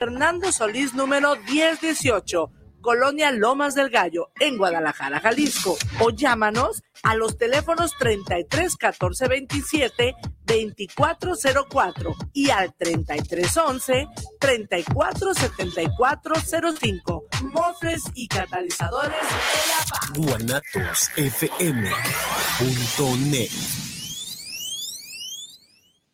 Fernando Solís número 1018, Colonia Lomas del Gallo, en Guadalajara, Jalisco. O llámanos a los teléfonos 33 14 27 2404 y al 33 11 34 74 05. Mofres y catalizadores de la guanatosfm.net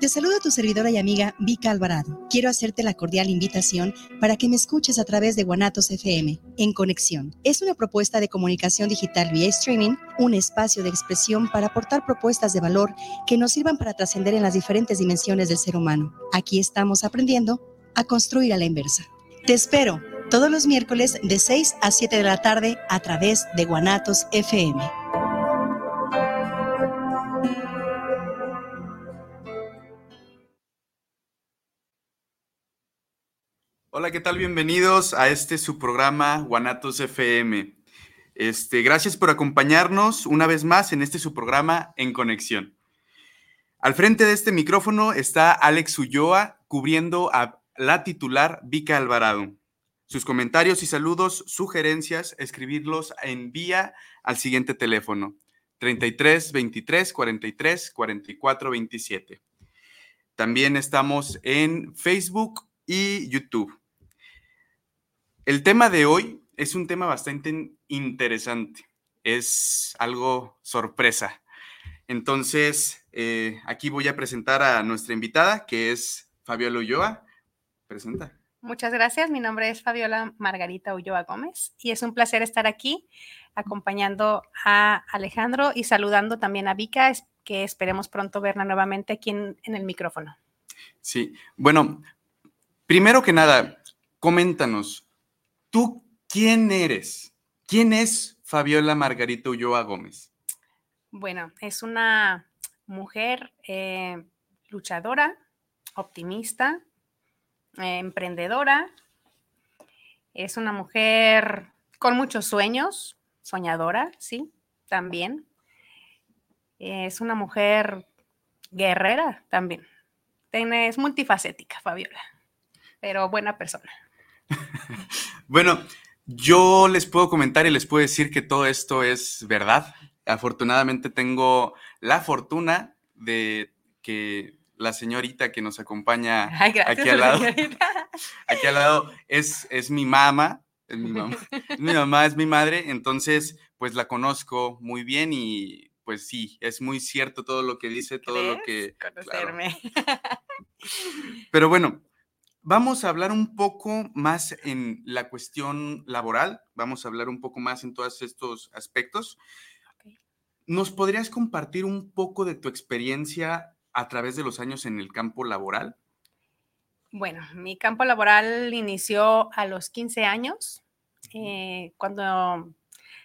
Te saluda tu servidora y amiga Vika Alvarado. Quiero hacerte la cordial invitación para que me escuches a través de Guanatos FM, en Conexión. Es una propuesta de comunicación digital vía streaming, un espacio de expresión para aportar propuestas de valor que nos sirvan para trascender en las diferentes dimensiones del ser humano. Aquí estamos aprendiendo a construir a la inversa. Te espero todos los miércoles de 6 a 7 de la tarde a través de Guanatos FM. Hola, ¿qué tal? Bienvenidos a este su programa Guanatos FM. Este, gracias por acompañarnos una vez más en este su programa En Conexión. Al frente de este micrófono está Alex Ulloa cubriendo a la titular Vika Alvarado. Sus comentarios y saludos, sugerencias, escribirlos en vía al siguiente teléfono 33 23 43 44 27. También estamos en Facebook y YouTube. El tema de hoy es un tema bastante interesante. Es algo sorpresa. Entonces, eh, aquí voy a presentar a nuestra invitada, que es Fabiola Ulloa. Presenta. Muchas gracias. Mi nombre es Fabiola Margarita Ulloa Gómez y es un placer estar aquí acompañando a Alejandro y saludando también a Vika, que esperemos pronto verla nuevamente aquí en el micrófono. Sí, bueno, primero que nada, coméntanos, ¿Tú quién eres? ¿Quién es Fabiola Margarita Ulloa Gómez? Bueno, es una mujer eh, luchadora, optimista, eh, emprendedora. Es una mujer con muchos sueños, soñadora, sí, también. Es una mujer guerrera también. Es multifacética, Fabiola, pero buena persona. bueno, yo les puedo comentar y les puedo decir que todo esto es verdad. Afortunadamente tengo la fortuna de que la señorita que nos acompaña aquí al lado, aquí al lado es, es mi mamá, es mi mamá, mi mamá es mi madre, entonces pues la conozco muy bien y pues sí, es muy cierto todo lo que dice, todo lo que... Conocerme. Pero bueno, Vamos a hablar un poco más en la cuestión laboral, vamos a hablar un poco más en todos estos aspectos. ¿Nos podrías compartir un poco de tu experiencia a través de los años en el campo laboral? Bueno, mi campo laboral inició a los 15 años, eh, cuando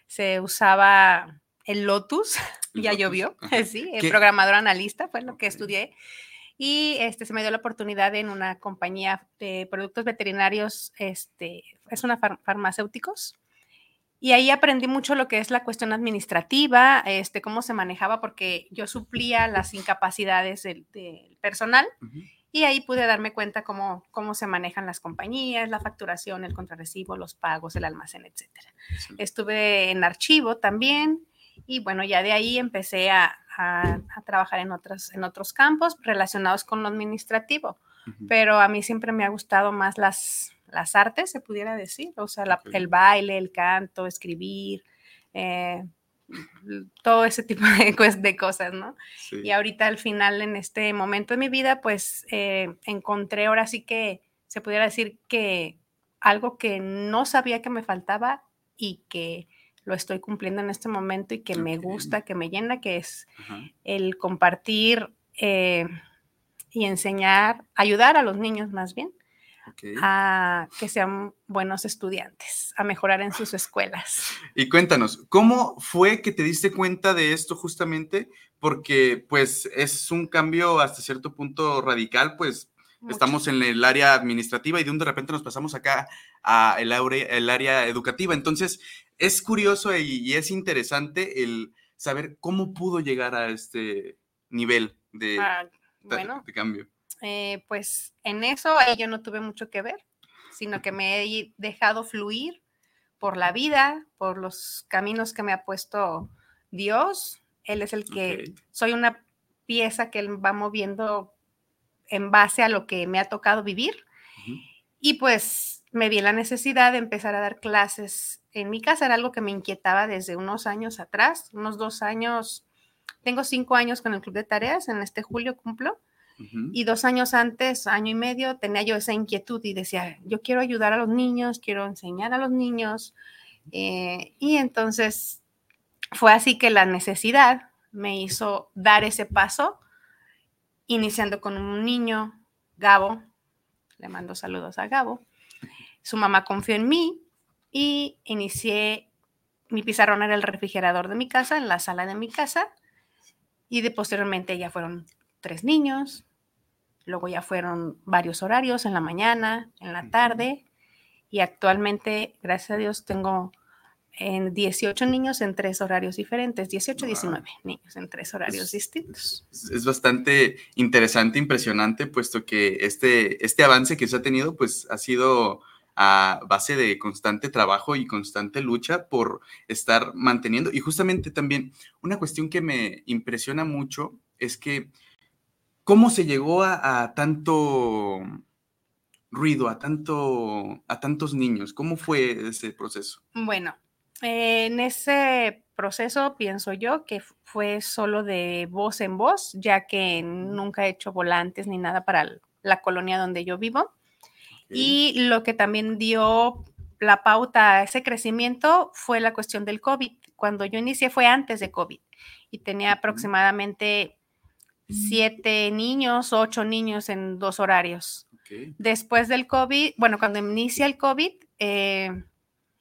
se usaba el Lotus, ya llovió, sí, programador analista fue lo que estudié y este, se me dio la oportunidad en una compañía de productos veterinarios, este, es una farmacéuticos, y ahí aprendí mucho lo que es la cuestión administrativa, este, cómo se manejaba, porque yo suplía las incapacidades del, personal. Y ahí pude darme cuenta cómo, cómo se manejan las compañías, la facturación, el contrarrecibo, los pagos, el almacén, etc. Estuve en archivo también y bueno, ya de ahí empecé a, a, trabajar en, otros, en otros campos relacionados con lo administrativo. Pero a mí siempre me ha gustado más las, las artes, se pudiera decir, o sea, el baile, el canto, escribir, eh, todo ese tipo de, de cosas, ¿no? Y ahorita al final, en este momento de mi vida, pues eh, encontré ahora sí que se pudiera decir que algo que no sabía que me faltaba y que lo estoy cumpliendo en este momento y que me gusta, que me llena, que es el compartir eh, y enseñar, ayudar a los niños más bien. a que sean buenos estudiantes, a mejorar en sus escuelas. Y cuéntanos, ¿cómo fue que te diste cuenta de esto justamente? Porque pues es un cambio hasta cierto punto radical, pues Estamos en el área administrativa y de un de repente nos pasamos acá a el, el área educativa. Entonces, es curioso y, es interesante el saber cómo pudo llegar a este nivel de, Ah, bueno, de cambio. eh, pues en eso yo no tuve mucho que ver, sino que me he dejado fluir por la vida, por los caminos que me ha puesto Dios. Él es el que soy una pieza que él va moviendo en base a lo que me ha tocado vivir. Y pues me vi la necesidad de empezar a dar clases en mi casa. Era algo que me inquietaba desde unos años atrás, unos dos años. Tengo cinco años con el club de tareas, en este julio cumplo. Y dos años antes, año y medio, tenía yo esa inquietud y decía, yo quiero ayudar a los niños, quiero enseñar a los niños. Eh, y entonces fue así que la necesidad me hizo dar ese paso, iniciando con un niño, Gabo, le mando saludos a Gabo. Su mamá confió en mí y inicié, mi pizarrón era el refrigerador de mi casa, en la sala de mi casa, y de posteriormente ya fueron tres niños, luego ya fueron varios horarios en la mañana, en la tarde, y actualmente, gracias a Dios, tengo en 18 niños en tres horarios diferentes, 18, Wow. 19 niños en tres horarios Es- distintos. Es- Es bastante interesante, impresionante, puesto que este, este avance que se ha tenido, pues ha sido a base de constante trabajo y constante lucha por estar manteniendo. Y justamente también una cuestión que me impresiona mucho es que cómo se llegó a, tanto ruido, a, tanto, a tantos niños. ¿Cómo fue ese proceso? Bueno, en ese proceso pienso yo que fue solo de voz en voz, ya que nunca he hecho volantes ni nada para la colonia donde yo vivo. Y lo que también dio la pauta a ese crecimiento fue la cuestión del COVID. Cuando yo inicié fue antes de COVID y tenía aproximadamente siete niños, ocho niños en dos horarios. Después del COVID, bueno, cuando inicia el COVID, eh,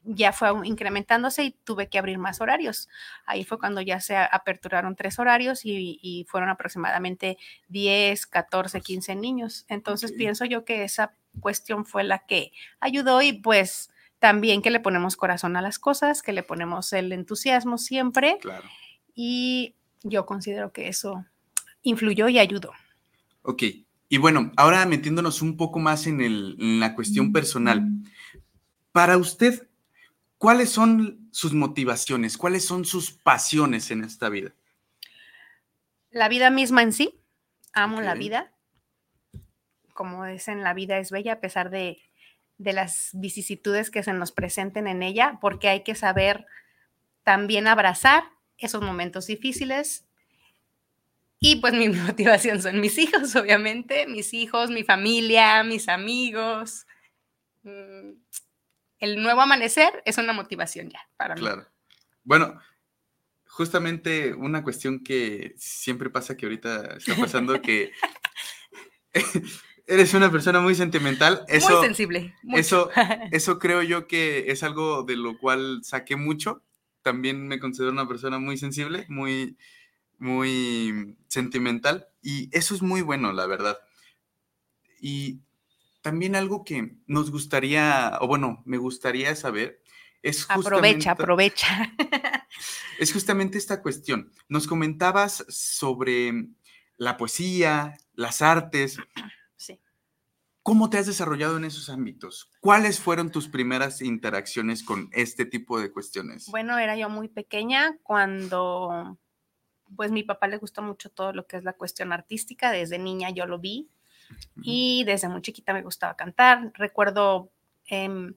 ya fue incrementándose y tuve que abrir más horarios. Ahí fue cuando ya se aperturaron tres horarios y, y fueron aproximadamente 10, 14, 15 niños. Entonces pienso yo que esa cuestión fue la que ayudó y pues también que le ponemos corazón a las cosas, que le ponemos el entusiasmo siempre Claro. y yo considero que eso influyó y ayudó. Ok, y bueno, ahora metiéndonos un poco más en, el- en la cuestión personal. Para usted, ¿cuáles son sus motivaciones? ¿Cuáles son sus pasiones en esta vida? La vida misma en sí, amo la vida. Como dicen, la vida es bella a pesar de, de las vicisitudes que se nos presenten en ella, porque hay que saber también abrazar esos momentos difíciles. Y pues mi motivación son mis hijos, obviamente, mis hijos, mi familia, mis amigos. Mm, El nuevo amanecer es una motivación ya para mí. Claro. Bueno, justamente una cuestión que siempre pasa que ahorita está pasando que eres una persona muy sentimental. Eso, muy sensible. mucho. eso, eso creo yo que es algo de lo cual saqué mucho. También me considero una persona muy sensible, muy, muy sentimental. Y eso es muy bueno, la verdad. Y también algo que nos gustaría, o bueno, me gustaría saber, es aprovecha, justamente- aprovecha. es justamente esta cuestión. Nos comentabas sobre la poesía, las artes. Sí. ¿Cómo te has desarrollado en esos ámbitos? ¿Cuáles fueron tus primeras interacciones con este tipo de cuestiones? Bueno, era yo muy pequeña cuando, pues mi papá le gustó mucho todo lo que es la cuestión artística. Desde niña yo lo vi y desde muy chiquita me gustaba cantar. Recuerdo em,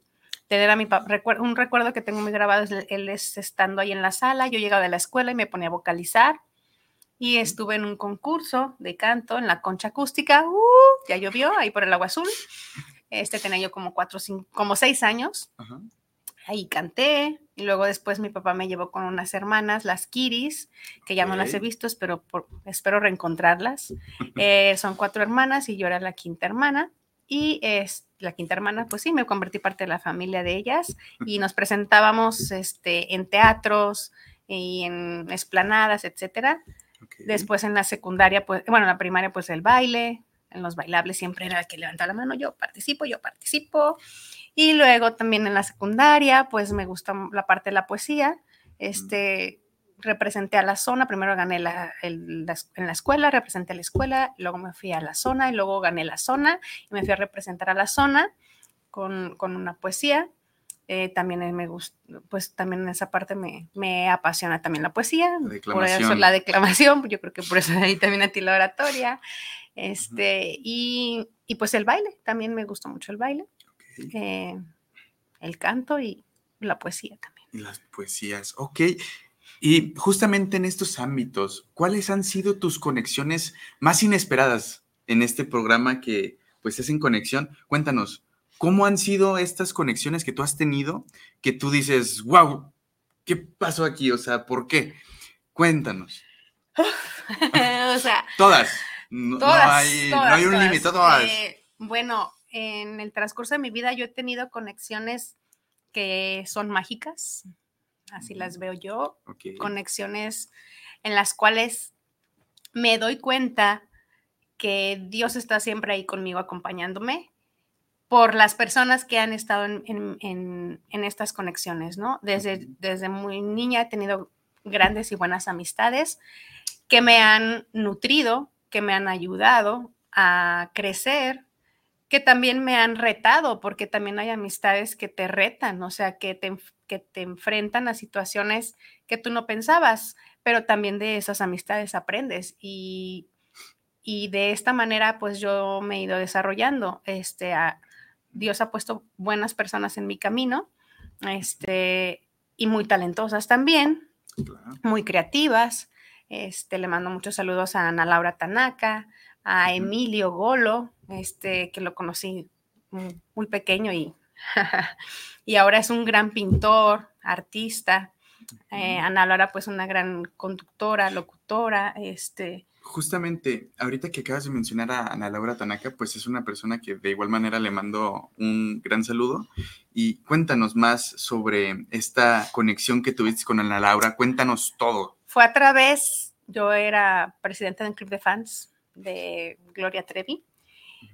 tener a mi papá, un recuerdo que tengo muy grabado es él es estando ahí en la sala. Yo llegaba de la escuela y me ponía a vocalizar y estuve en un concurso de canto en la concha acústica. ¡uh! ya llovió ahí por el agua azul. Este tenía yo como cuatro, cinco, como seis años Ajá. ahí canté y luego después mi papá me llevó con unas hermanas, las Kiris, que ya no las he visto, espero, por- espero reencontrarlas. Eh, son cuatro hermanas y yo era la quinta hermana. Y es la quinta hermana, pues sí, me convertí parte de la familia de ellas y nos presentábamos este, en teatros y en esplanadas, etcétera. Después en la secundaria, pues, bueno, en la primaria, pues el baile, en los bailables siempre era el que levantaba la mano, yo participo, yo participo. Y luego también en la secundaria, pues me gusta la parte de la poesía. Este, representé a la zona, primero gané la, en la escuela, representé a la escuela, luego me fui a la zona y luego gané la zona y me fui a representar a la zona con, con una poesía. Eh, también me gusta, pues también en esa parte me, me apasiona también la poesía, por eso la declamación, yo creo que por eso ahí también a ti la oratoria, este, y, y, pues el baile, también me gusta mucho el baile, eh, el canto y la poesía también. Y las poesías, ok. Y justamente en estos ámbitos, ¿cuáles han sido tus conexiones más inesperadas en este programa que pues es en conexión? Cuéntanos, ¿cómo han sido estas conexiones que tú has tenido que tú dices, wow, ¿qué pasó aquí? O sea, ¿por qué? Cuéntanos. o sea, todas. No, hay, un límite, todas. Eh, bueno, en el transcurso de mi vida yo he tenido conexiones que son mágicas, así las veo yo, conexiones en las cuales me doy cuenta que Dios está siempre ahí conmigo acompañándome por las personas que han estado en, estas conexiones, ¿no? Desde, desde muy niña he tenido grandes y buenas amistades que me han nutrido, que me han ayudado a crecer, que también me han retado, porque también hay amistades que te retan, o sea, que te, que te enfrentan a situaciones que tú no pensabas, pero también de esas amistades aprendes y, y de esta manera pues yo me he ido desarrollando. Este, Dios ha puesto buenas personas en mi camino este, y muy talentosas también, muy creativas. Este, le mando muchos saludos a Ana Laura Tanaka, a Emilio Golo, este, que lo conocí muy pequeño y, y ahora es un gran pintor, artista. Eh, Ana Laura, pues una gran conductora, locutora, este, Justamente, ahorita que acabas de mencionar a Ana Laura Tanaka, pues es una persona que de igual manera le mando un gran saludo. Y cuéntanos más sobre esta conexión que tuviste con Ana Laura. Cuéntanos todo. Fue a través, yo era presidenta del club de fans de Gloria Trevi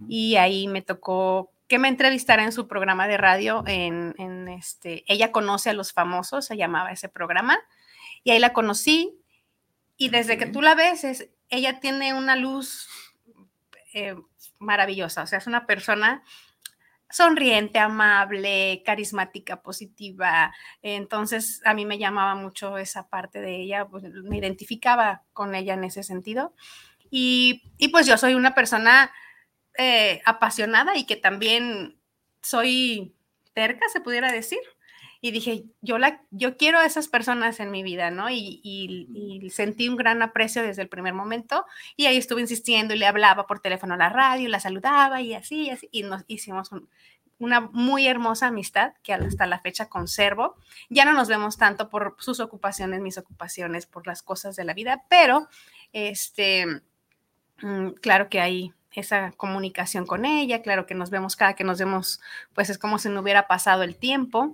y ahí me tocó que me entrevistara en su programa de radio. En, en, este, ella conoce a los famosos, se llamaba ese programa, y ahí la conocí. Y desde que tú la ves, es, ella tiene una luz eh, maravillosa, o sea, es una persona sonriente, amable, carismática, positiva. Entonces, a mí me llamaba mucho esa parte de ella, pues, me identificaba con ella en ese sentido. Y, pues yo soy una persona eh, apasionada y que también soy terca, se pudiera decir y dije, yo, la, yo quiero a esas personas en mi vida, ¿no? Y, y, sentí un gran aprecio desde el primer momento y ahí estuve insistiendo y le hablaba por teléfono a la radio, la saludaba y así, y así y nos hicimos una muy hermosa amistad que hasta la fecha conservo. Ya no nos vemos tanto por sus ocupaciones, mis ocupaciones, por las cosas de la vida, pero este, mm, claro que hay esa comunicación con ella, claro que nos vemos cada que nos vemos, pues es como si no hubiera pasado el tiempo.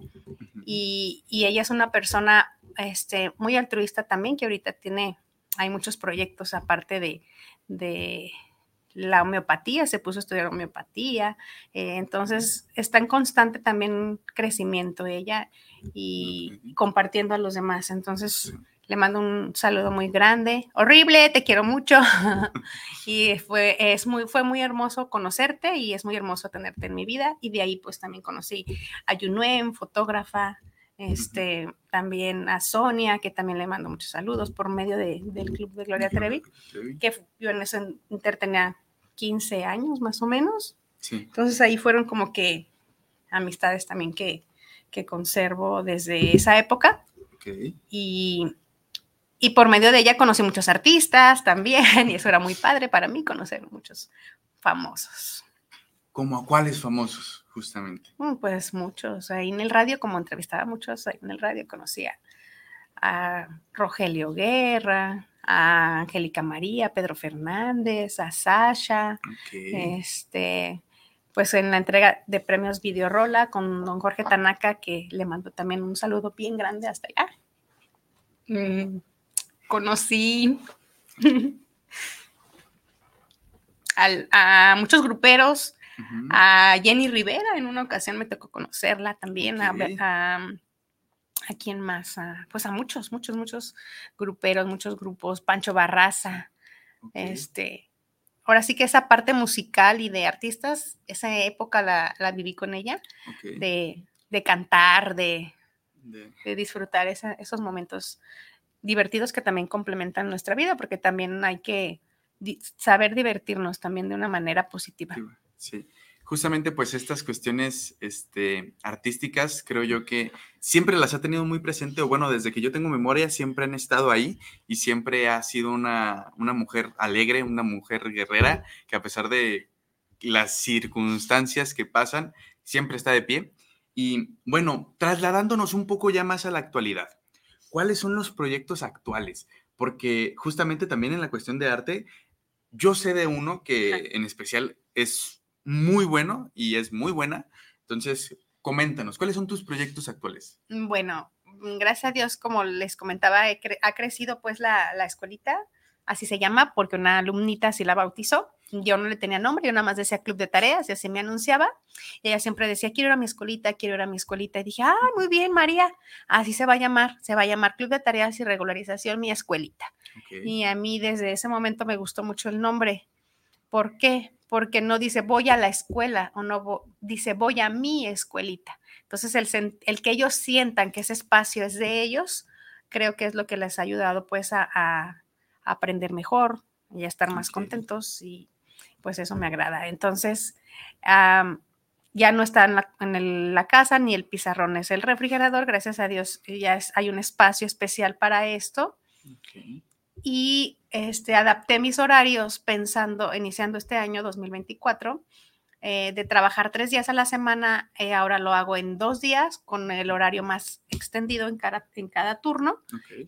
Y, ella es una persona este, muy altruista también, que ahorita tiene, hay muchos proyectos aparte de, de la homeopatía, se puso a estudiar homeopatía, eh, entonces está en constante también crecimiento ella y compartiendo a los demás, entonces le mando un saludo muy grande. Horrible, te quiero mucho. y fue, es muy, fue muy hermoso conocerte y es muy hermoso tenerte en mi vida. Y de ahí pues también conocí a Yunuen, fotógrafa, este, también a Sonia, que también le mando muchos saludos por medio del Club de Gloria Trevi, que yo en ese inter tenía 15 años más o menos. Entonces ahí fueron como que amistades también que, que conservo desde esa época. Y y por medio de ella conocí muchos artistas también, y eso era muy padre para mí conocer muchos famosos. ¿Cómo a cuáles famosos, justamente? Mm, pues muchos. Ahí en el radio, como entrevistaba a muchos, ahí en el radio conocía a Rogelio Guerra, a Angélica María, Pedro Fernández, a Sasha, este, pues en la entrega de premios Videorola con don Jorge Tanaka, que le mando también un saludo bien grande hasta allá. Mm, conocí a muchos gruperos, a Jenny Rivera, en una ocasión me tocó conocerla también, a, a, quién más, pues a muchos, muchos, muchos gruperos, muchos grupos, Pancho Barraza, este, ahora sí que esa parte musical y de artistas, esa época la, viví con ella, de, cantar, de, disfrutar esos momentos divertidos que también complementan nuestra vida, porque también hay que saber divertirnos también de una manera positiva. Sí, justamente pues estas cuestiones este, artísticas creo yo que siempre las ha tenido muy presente, o bueno, desde que yo tengo memoria siempre han estado ahí y siempre ha sido una, una mujer alegre, una mujer guerrera, que a pesar de las circunstancias que pasan, siempre está de pie. Y bueno, trasladándonos un poco ya más a la actualidad, ¿cuáles son los proyectos actuales? Porque justamente también en la cuestión de arte, yo sé de uno que en especial es muy bueno y es muy buena. Entonces, coméntanos, ¿cuáles son tus proyectos actuales? Mm, bueno, mm, gracias a Dios, como les comentaba, ha crecido pues la, la, escuelita, así se llama, porque una alumnita así la bautizó. Yo no le tenía nombre, yo nada más decía club de tareas y así me anunciaba. ella siempre decía, quiero ir a mi escuelita, quiero ir a mi escuelita. Y dije, ah, muy bien, María, así se va a llamar, se va a llamar club de tareas y regularización mi escuelita. Y a mí desde ese momento me gustó mucho el nombre. ¿Por qué? porque no dice voy a la escuela o no dice voy a mi escuelita. Entonces, el, el, que ellos sientan que ese espacio es de ellos, creo que es lo que les ha ayudado pues a, aprender mejor y a estar más contentos y pues eso me agrada. Entonces, ya no está en, la, casa ni el pizarrón, es el refrigerador, gracias a Dios ya hay un espacio especial para esto y este, adapté mis horarios pensando, iniciando este año 2024, eh, de trabajar tres días a la semana, eh, ahora lo hago en dos días con el horario más extendido en cada, en cada turno.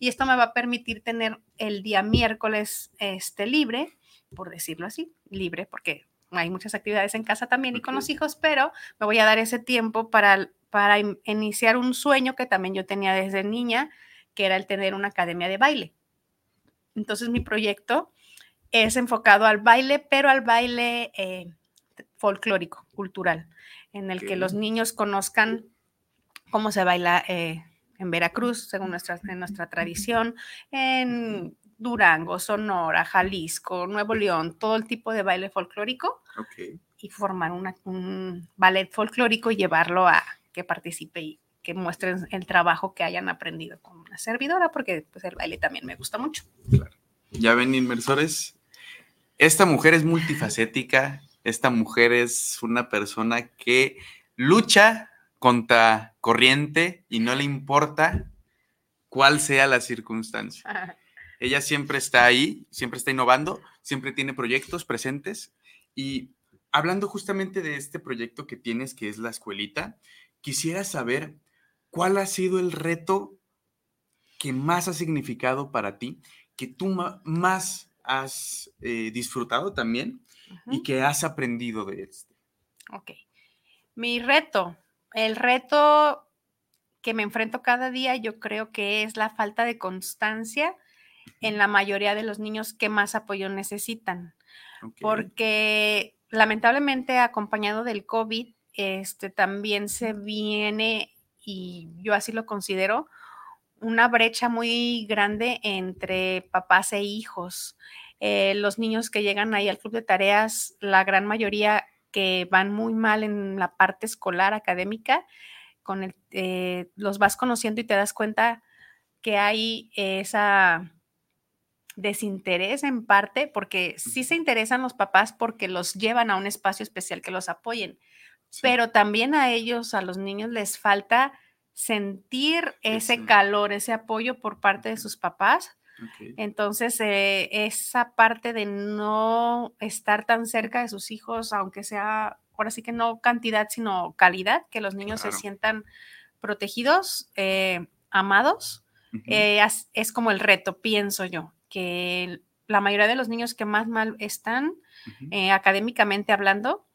Y esto me va a permitir tener el día miércoles este, libre, por decirlo así, libre, porque hay muchas actividades en casa también y con los hijos, pero me voy a dar ese tiempo para, para iniciar un sueño que también yo tenía desde niña, que era el tener una academia de baile. Entonces mi proyecto es enfocado al baile, pero al baile eh, folclórico, cultural, en el que los niños conozcan cómo se baila eh, en Veracruz, según nuestra, nuestra tradición, en Durango, Sonora, Jalisco, Nuevo León, todo el tipo de baile folclórico. Y formar un ballet folclórico y llevarlo a que participe y que muestren el trabajo que hayan aprendido con una servidora, porque pues el baile también me gusta mucho. Ya ven, inmersores, esta mujer es multifacética, esta mujer es una persona que lucha contra corriente y no le importa cuál sea la circunstancia. Ella siempre está ahí, siempre está innovando, siempre tiene proyectos presentes y hablando justamente de este proyecto que tienes, que es la escuelita, quisiera saber ¿cuál ha sido el reto que más ha significado para ti, que tú más has eh, disfrutado también y que has aprendido de este? Ok. Mi reto, el reto que me enfrento cada día, yo creo que es la falta de constancia en la mayoría de los niños que más apoyo necesitan. Porque lamentablemente acompañado del COVID, este también se viene y yo así lo considero, una brecha muy grande entre papás e hijos. Eh, los niños que llegan ahí al club de tareas, la gran mayoría que van muy mal en la parte escolar, académica, con el, eh, los vas conociendo y te das cuenta que hay esa desinterés en parte, porque sí se interesan los papás porque los llevan a un espacio especial que los apoyen, pero también a ellos, a los niños, les falta sentir ese calor, ese apoyo por parte de sus papás. Entonces, eh, esa parte de no estar tan cerca de sus hijos, aunque sea, ahora sí que no cantidad, sino calidad, que los niños se sientan protegidos, eh, amados, eh, es, como el reto, pienso yo, que la mayoría de los niños que más mal están académicamente hablando,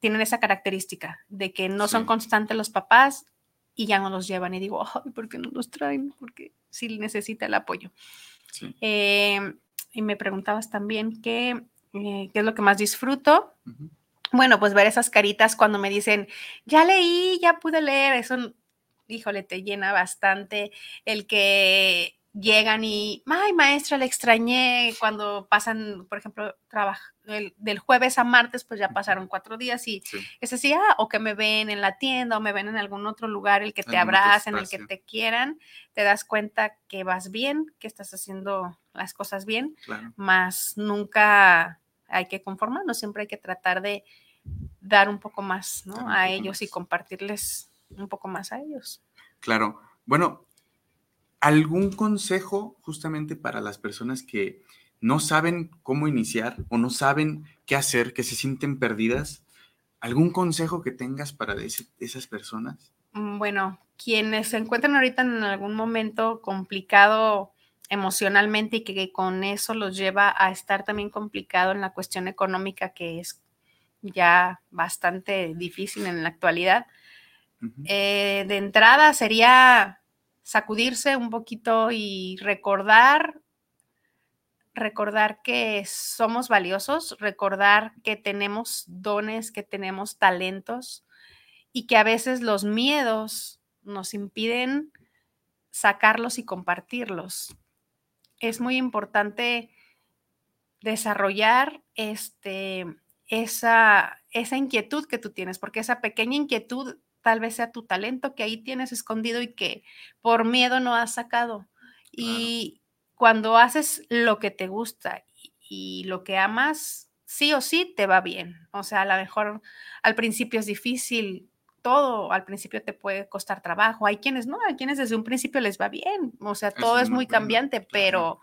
tienen esa característica de que no son constantes los papás y ya no los llevan y digo, ay, ¿por qué no los traen? Porque sí necesita el apoyo. Em, y me preguntabas también qué, Eh, ¿Qué es lo que más disfruto? Bueno, pues ver esas caritas cuando me dicen, ya leí, ya pude leer, eso, híjole, te llena bastante el que llegan y, ay, maestra, le extrañé cuando pasan, por ejemplo, del jueves a martes, pues ya pasaron cuatro días y es así, ah, o que me ven en la tienda o me ven en algún otro lugar, el que te abracen, el que te quieran, te das cuenta que vas bien, que estás haciendo las cosas bien, más nunca hay que conformarnos, siempre hay que tratar de dar un poco más ¿no? a ellos y compartirles un poco más a ellos. Claro. Bueno, ¿algún consejo justamente para las personas que no saben cómo iniciar o no saben qué hacer, que se sienten perdidas? ¿Algún consejo que tengas para esas personas? Mm, bueno, quienes se encuentran ahorita en algún momento complicado emocionalmente y que con eso los lleva a estar también complicado en la cuestión económica que es ya bastante difícil en la actualidad. Eh, de entrada sería sacudirse un poquito y recordar, recordar que somos valiosos, recordar que tenemos dones, que tenemos talentos y que a veces los miedos nos impiden sacarlos y compartirlos. Es muy importante desarrollar este, esa, esa inquietud que tú tienes, porque esa pequeña inquietud tal vez sea tu talento que ahí tienes escondido y que por miedo no has sacado. Y cuando haces lo que te gusta y, lo que amas, sí o sí te va bien. O sea, a lo mejor al principio es difícil, todo al principio te puede costar trabajo. Hay quienes no, hay quienes desde un principio les va bien. O sea, todo es, muy cambiante, pero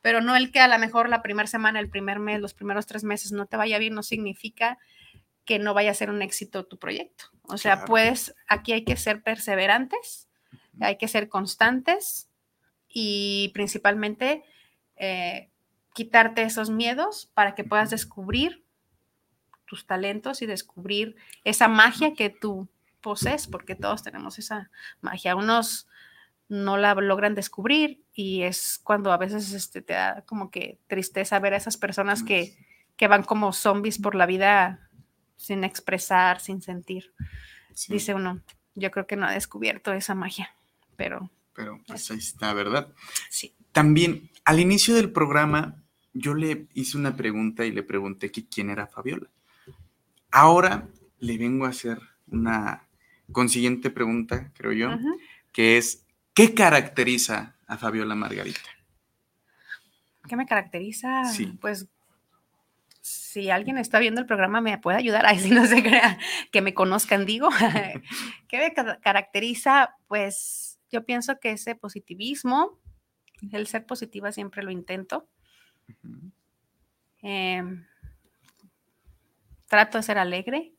pero no el que a lo mejor la primera semana, el primer mes, los primeros tres meses no te vaya bien, no significa que no vaya a ser un éxito tu proyecto. O sea, pues aquí hay que ser perseverantes, hay que ser constantes y principalmente eh, quitarte esos miedos para que puedas descubrir tus talentos y descubrir esa magia que tú posees, porque todos tenemos esa magia. Unos no la logran descubrir y es cuando a veces este, te da como que tristeza ver a esas personas que, que van como zombies por la vida sin expresar, sin sentir. Dice uno, yo creo que no ha descubierto esa magia, pero... Pero pues ahí está, ¿verdad? Sí. También al inicio del programa yo le hice una pregunta y le pregunté que quién era Fabiola. Ahora le vengo a hacer una consiguiente pregunta, creo yo, que es ¿Qué caracteriza a Fabiola Margarita? ¿Qué me caracteriza? Pues si alguien está viendo el programa me puede ayudar, ahí si no se crea que me conozcan, digo. ¿Qué me caracteriza? Pues yo pienso que ese positivismo, el ser positiva siempre lo intento. Em, trato de ser alegre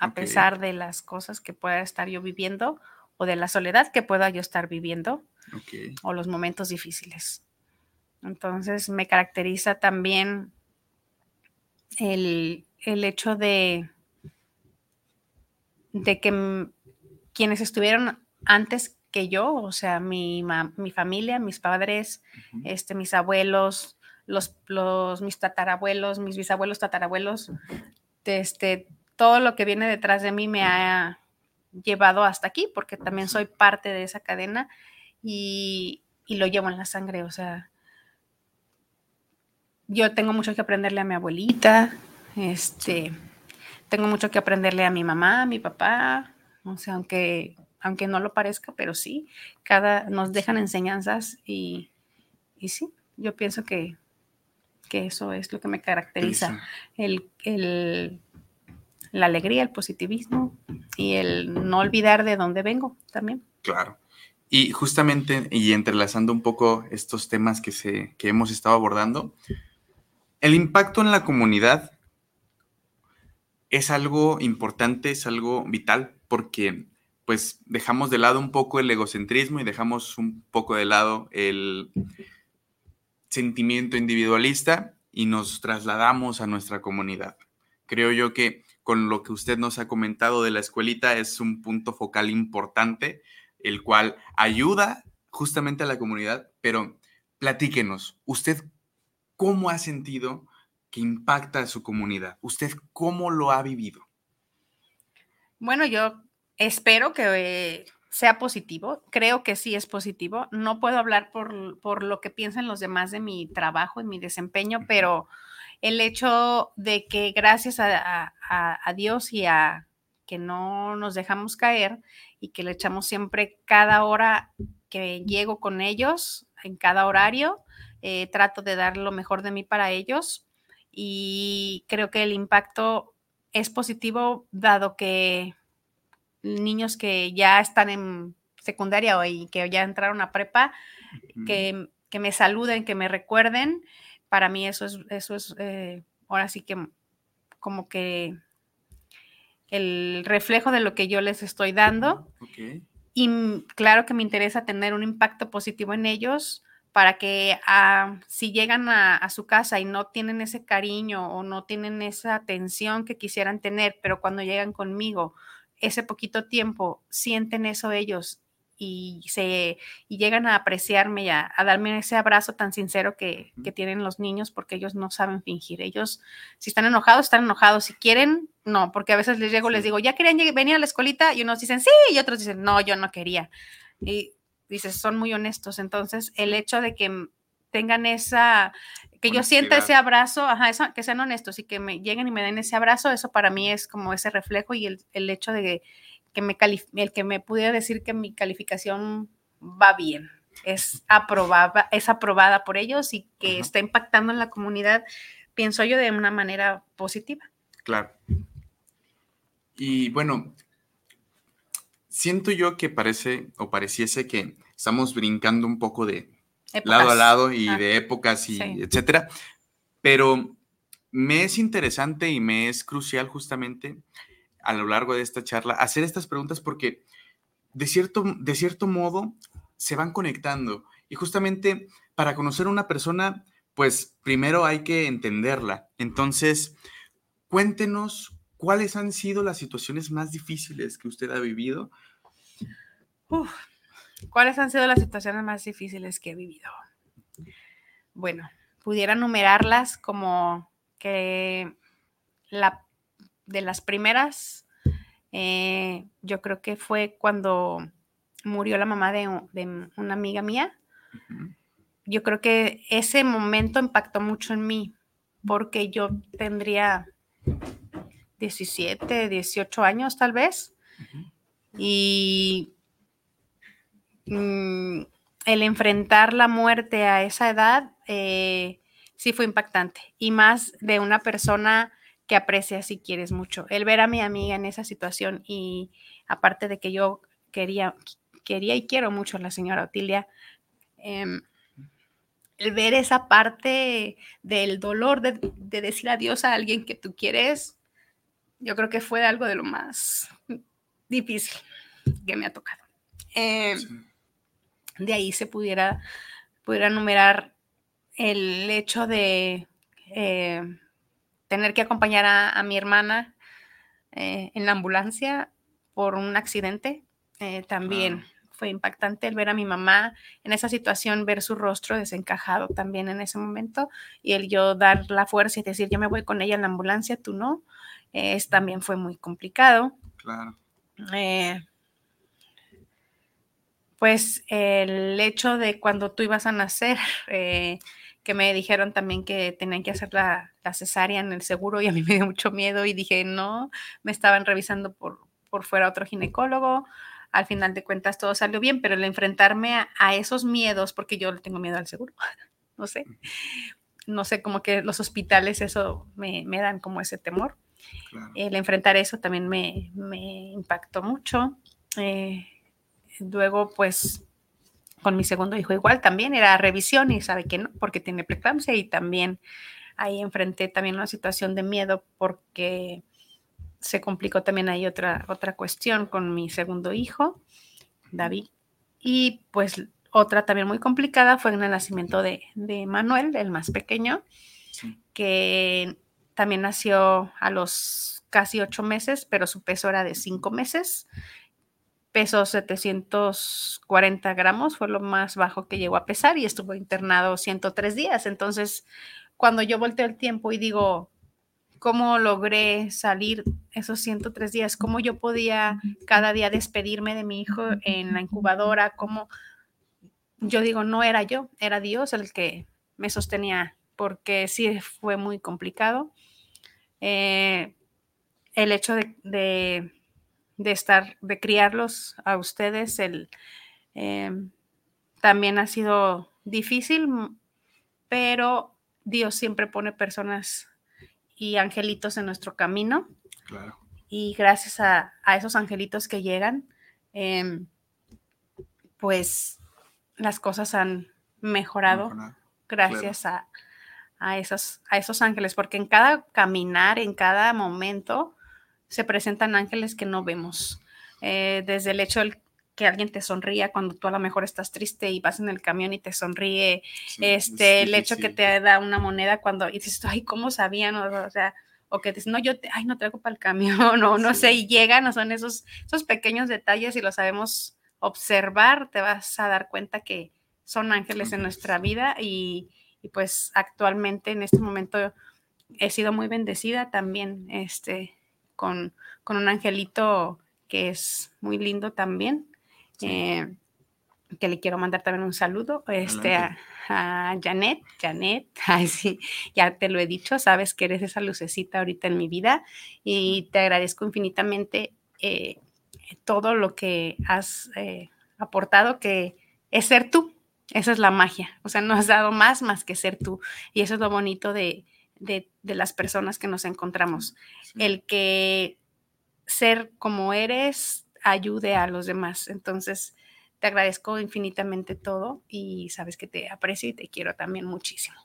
a pesar de las cosas que pueda estar yo viviendo o de la soledad que pueda yo estar viviendo o los momentos difíciles. Entonces me caracteriza también el, hecho de, de que quienes estuvieron antes que yo, o sea, mi, mi familia, mis padres, este, mis abuelos, los, los, mis tatarabuelos, mis bisabuelos, tatarabuelos, este, todo lo que viene detrás de mí me ha llevado hasta aquí, porque también soy parte de esa cadena y, lo llevo en la sangre. O sea, yo tengo mucho que aprenderle a mi abuelita, este, tengo mucho que aprenderle a mi mamá, a mi papá, o sea, aunque, aunque no lo parezca, pero sí, cada, nos dejan enseñanzas y, y sí, yo pienso que, que eso es lo que me caracteriza, el, el la alegría, el positivismo y el no olvidar de dónde vengo también. Claro. Y justamente, y entrelazando un poco estos temas que, se, que hemos estado abordando, el impacto en la comunidad es algo importante, es algo vital, porque pues dejamos de lado un poco el egocentrismo y dejamos un poco de lado el sentimiento individualista y nos trasladamos a nuestra comunidad. Creo yo que con lo que usted nos ha comentado de la escuelita es un punto focal importante, el cual ayuda justamente a la comunidad, pero platíquenos, ¿usted cómo ha sentido que impacta a su comunidad. ¿Usted cómo lo ha vivido? Bueno, yo espero que eh, sea positivo. Creo que sí es positivo. No puedo hablar por, lo que piensan los demás de mi trabajo y mi desempeño, pero el hecho de que gracias a, a Dios y a que no nos dejamos caer y que le echamos siempre cada hora que llego con ellos, en cada horario, eh, trato de dar lo mejor de mí para ellos y creo que el impacto es positivo dado que niños que ya están en secundaria o y que ya entraron a prepa, que, me saluden, que me recuerden, para mí eso es, eso es eh, ahora sí que como que el reflejo de lo que yo les estoy dando. Y claro que me interesa tener un impacto positivo en ellos para que ah, si llegan a, su casa y no tienen ese cariño o no tienen esa atención que quisieran tener, pero cuando llegan conmigo, ese poquito tiempo, sienten eso ellos y, se, y llegan a apreciarme y a, darme ese abrazo tan sincero que, que, tienen los niños porque ellos no saben fingir. Ellos, si están enojados, están enojados. Si quieren, no, porque a veces les llego, les digo, ¿ya querían venir a la escuelita? Y unos dicen, sí, y otros dicen, no, yo no quería. Y dices, son muy honestos. Entonces, el hecho de que tengan esa, que yo sienta ese abrazo, ajá, que sean honestos y que me lleguen y me den ese abrazo, eso para mí es como ese reflejo y el, el hecho de que me el que me pudiera decir que mi calificación va bien, es aprobada, es aprobada por ellos y que está impactando en la comunidad, pienso yo, de una manera positiva. Claro. Y bueno, siento yo que parece o pareciese que estamos brincando un poco de lado a lado y de épocas y etcétera, pero me es interesante y me es crucial justamente a lo largo de esta charla hacer estas preguntas porque de cierto, de cierto modo se van conectando y justamente para conocer a una persona, pues primero hay que entenderla. Entonces, cuéntenos cuáles han sido las situaciones más difíciles que usted ha vivido. ¿Cuáles han sido las situaciones más difíciles que he vivido? Bueno, pudiera numerarlas como que la de las primeras, eh, yo creo que fue cuando murió la mamá de, una amiga mía. Yo creo que ese momento impactó mucho en mí, porque yo tendría 17, 18 años tal vez, y mm, el enfrentar la muerte a esa edad eh, sí fue impactante, y más de una persona que aprecias y quieres mucho. El ver a mi amiga en esa situación y aparte de que yo quería, quería y quiero mucho a la señora Otilia, em, el ver esa parte del dolor de, decir adiós a alguien que tú quieres, yo creo que fue algo de lo más difícil que me ha tocado. Em, de ahí se pudiera, pudiera numerar el hecho de em, tener que acompañar a, mi hermana eh, en la ambulancia por un accidente. Eh, también fue impactante el ver a mi mamá en esa situación, ver su rostro desencajado también en ese momento y el yo dar la fuerza y decir, yo me voy con ella en la ambulancia, tú no, es, también fue muy complicado. Claro. Eh, pues el hecho de cuando tú ibas a nacer, que me dijeron también que tenían que hacer la, cesárea en el seguro y a mí me dio mucho miedo y dije, no, me estaban revisando por, por fuera otro ginecólogo. Al final de cuentas todo salió bien, pero el enfrentarme a, esos miedos, porque yo le tengo miedo al seguro, no sé, no sé, como que los hospitales eso me, dan como ese temor. El enfrentar eso también me, impactó mucho. Eh, luego, pues, con mi segundo hijo igual también era revisión y sabe que no, porque tiene preeclampsia y también ahí enfrenté también una situación de miedo porque se complicó también ahí otra, otra cuestión con mi segundo hijo, David. Y pues otra también muy complicada fue en el nacimiento de, Manuel, el más pequeño, que también nació a los casi ocho meses, pero su peso era de cinco meses pesó 740 gramos, fue lo más bajo que llegó a pesar y estuvo internado 103 días. Entonces, cuando yo volteo el tiempo y digo, ¿cómo logré salir esos 103 días? ¿Cómo yo podía cada día despedirme de mi hijo en la incubadora? ¿Cómo? Yo digo, no era yo, era Dios el que me sostenía, porque sí fue muy complicado. Eh, el hecho de, estar, de criarlos a ustedes, el, em, también ha sido difícil, pero Dios siempre pone personas y angelitos en nuestro camino. Claro. Y gracias a, esos angelitos que llegan, em, pues las cosas han mejorado, gracias a, esos, a esos ángeles, porque en cada caminar, en cada momento, se presentan ángeles que no vemos. Eh, desde el hecho del que alguien te sonría cuando tú a lo mejor estás triste y vas en el camión y te sonríe, este, el hecho que te da una moneda cuando y dices, ay, ¿cómo sabían? O, sea, o que dices, no, yo, te, ay, no traigo para el camión, o no sé, y llegan, o son esos, esos pequeños detalles y lo sabemos observar, te vas a dar cuenta que son ángeles en nuestra vida y, y pues actualmente en este momento he sido muy bendecida también, este, con, con un angelito que es muy lindo también. Eh, que le quiero mandar también un saludo este, a, Janet. Janet, ay, sí, ya te lo he dicho, sabes que eres esa lucecita ahorita en mi vida y te agradezco infinitamente eh, todo lo que has eh, aportado, que es ser tú. Esa es la magia. O sea, no has dado más más que ser tú. Y eso es lo bonito de, de, las personas que nos encontramos. El que ser como eres ayude a los demás. Entonces, te agradezco infinitamente todo y sabes que te aprecio y te quiero también muchísimo.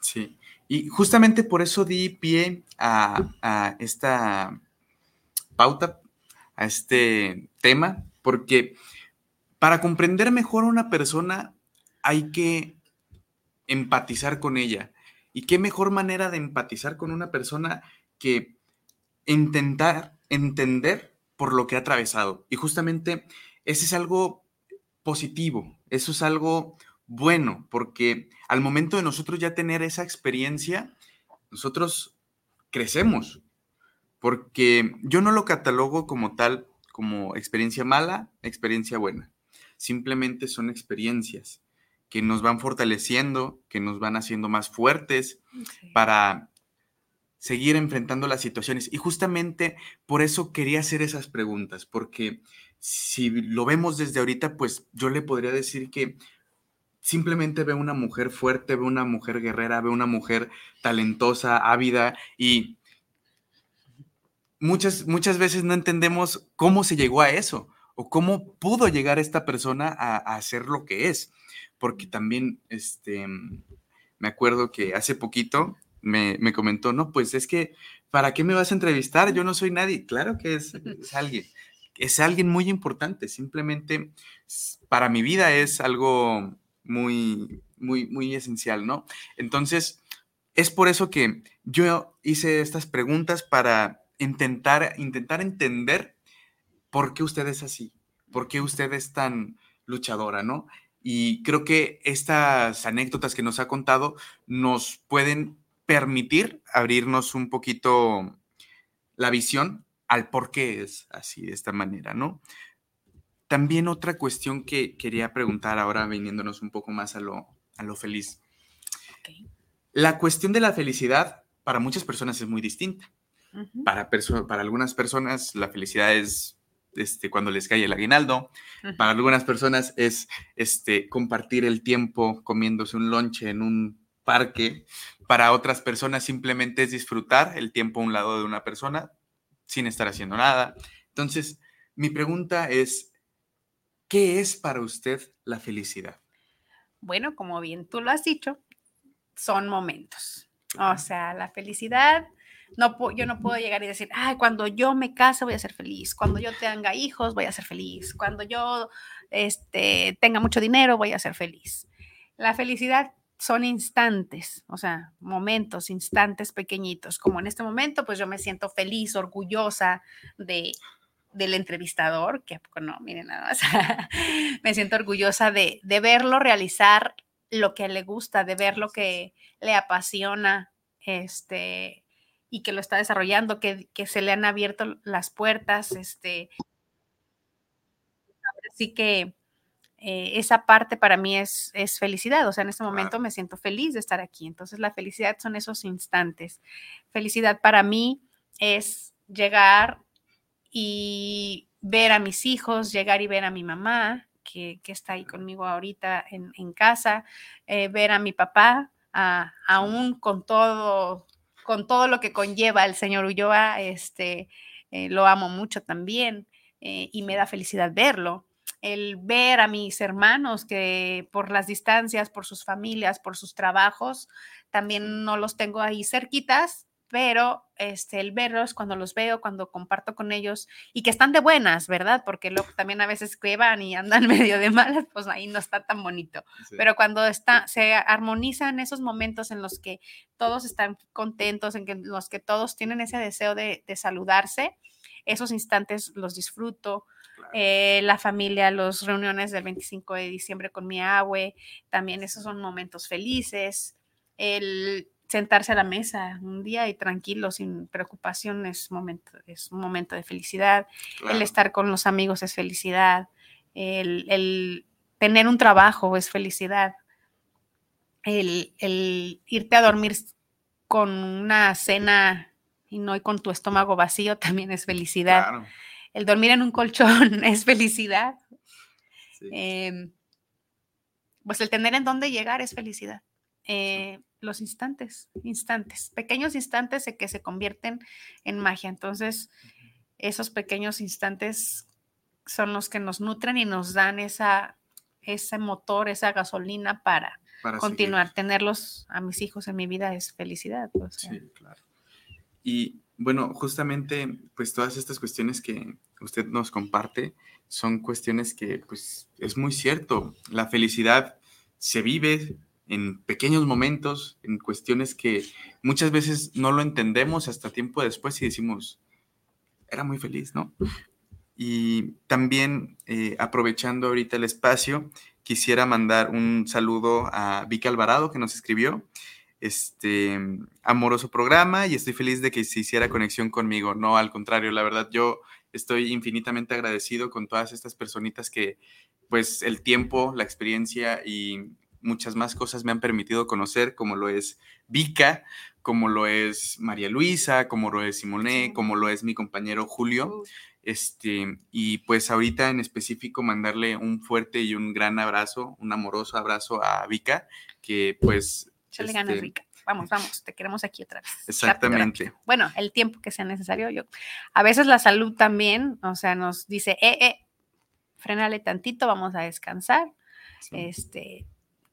Sí, y justamente por eso di pie a, esta pauta, a este tema, porque para comprender mejor a una persona hay que empatizar con ella. ¿Y qué mejor manera de empatizar con una persona que intentar entender por lo que ha atravesado. Y justamente ese es algo positivo, eso es algo bueno, porque al momento de nosotros ya tener esa experiencia, nosotros crecemos, porque yo no lo catalogo como tal, como experiencia mala, experiencia buena. Simplemente son experiencias que nos van fortaleciendo, que nos van haciendo más fuertes para seguir enfrentando las situaciones. Y justamente por eso quería hacer esas preguntas, porque si lo vemos desde ahorita, pues yo le podría decir que simplemente veo una mujer fuerte, veo una mujer guerrera, veo una mujer talentosa, ávida y muchas, muchas veces no entendemos cómo se llegó a eso o cómo pudo llegar esta persona a, a ser lo que es. Porque también, este, me acuerdo que hace poquito me, comentó, no, pues es que, ¿para qué me vas a entrevistar? Yo no soy nadie. Claro que es, alguien, es alguien muy importante, simplemente para mi vida es algo muy, muy, muy esencial, ¿no? Entonces, es por eso que yo hice estas preguntas para intentar, intentar entender por qué usted es así, por qué usted es tan luchadora, ¿no? Y creo que estas anécdotas que nos ha contado nos pueden permitir abrirnos un poquito la visión al por qué es así, de esta manera, ¿no? También otra cuestión que quería preguntar ahora, viniéndonos un poco más a lo, a lo feliz. La cuestión de la felicidad para muchas personas es muy distinta. para, para algunas personas la felicidad es este, cuando les cae el aguinaldo. Para algunas personas es este, compartir el tiempo comiéndose un lonche en un parque. Para otras personas simplemente es disfrutar el tiempo a un lado de una persona sin estar haciendo nada. Entonces, mi pregunta es, ¿qué es para usted la felicidad? Bueno, como bien tú lo has dicho, son momentos. O sea, la felicidad, no, yo no puedo llegar y decir, ay, cuando yo me case voy a ser feliz, cuando yo tenga hijos voy a ser feliz, cuando yo este, tenga mucho dinero voy a ser feliz. La felicidad son instantes, o sea, momentos, instantes pequeñitos, como en este momento, pues yo me siento feliz, orgullosa de del entrevistador, que no, miren nada más, me siento orgullosa de, de verlo realizar lo que le gusta, de ver lo que le apasiona, este, y que lo está desarrollando, que, se le han abierto las puertas, este. Así que eh, esa parte para mí es, es, felicidad, o sea, en este momento me siento feliz de estar aquí. Entonces, la felicidad son esos instantes. Felicidad para mí es llegar y ver a mis hijos, llegar y ver a mi mamá, que, está ahí conmigo ahorita en, casa, eh, ver a mi papá, aún con todo, con todo lo que conlleva el señor Ulloa, este, eh, lo amo mucho también eh, y me da felicidad verlo. El ver a mis hermanos que por las distancias, por sus familias, por sus trabajos, también no los tengo ahí cerquitas, pero este, el verlos cuando los veo, cuando comparto con ellos y que están de buenas, ¿verdad? Porque luego también a veces que y andan medio de malas, pues ahí no está tan bonito. Pero cuando está, se armonizan esos momentos en los que todos están contentos, en, los que todos tienen ese deseo de, saludarse, esos instantes los disfruto. Eh, la familia, las reuniones del 25 de diciembre con mi abue, también esos son momentos felices. El sentarse a la mesa un día y tranquilo, sin preocupación, es, momento, es un momento de felicidad. El estar con los amigos es felicidad. El, tener un trabajo es felicidad. El, irte a dormir con una cena y no con tu estómago vacío también es felicidad. El dormir en un colchón es felicidad. Em, pues el tener en dónde llegar es felicidad. Eh, los instantes, instantes, pequeños instantes que se convierten en magia. Entonces, esos pequeños instantes son los que nos nutren y nos dan esa, ese motor, esa gasolina para, continuar. Tenerlos a mis hijos en mi vida es felicidad. Sí, claro. Y bueno, justamente, pues todas estas cuestiones que usted nos comparte son cuestiones que, pues, es muy cierto. La felicidad se vive, en pequeños momentos, en cuestiones que muchas veces no lo entendemos hasta tiempo después y decimos, era muy feliz, ¿no? Y también, eh, aprovechando ahorita el espacio, quisiera mandar un saludo a Vicky Alvarado, que nos escribió este amoroso programa y estoy feliz de que se hiciera conexión conmigo. No, al contrario, la verdad, yo estoy infinitamente agradecido con todas estas personitas que, pues, el tiempo, la experiencia y muchas más cosas me han permitido conocer, como lo es Vika, como lo es María Luisa, como lo es Simone, como lo es mi compañero Julio. Este, y pues ahorita en específico mandarle un fuerte y un gran abrazo, un amoroso abrazo a Vika, que pues... le ganas, este Vika. Vamos, vamos, te queremos aquí otra vez. Exactamente. Bueno, el tiempo que sea necesario. Yo, a veces la salud también, o sea, nos dice, eh, eh, frénale tantito, vamos a descansar. Este,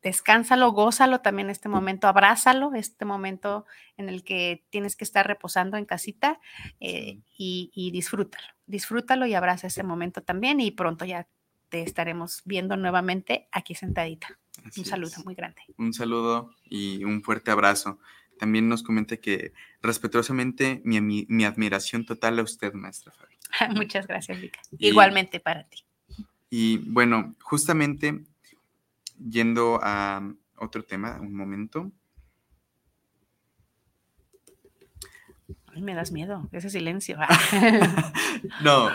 descánsalo, gózalo también este momento, abrázalo, este momento en el que tienes que estar reposando en casita eh, y, disfrútalo, disfrútalo y abraza ese momento también y pronto ya te estaremos viendo nuevamente aquí sentadita. un saludo muy grande. Un saludo y un fuerte abrazo. También nos comenta que respetuosamente mi, mi, admiración total a usted, maestra Fabi. Muchas gracias, Vika. Igualmente para ti. Y bueno, justamente yendo a otro tema, un momento. Ay, me das miedo, ese silencio. no,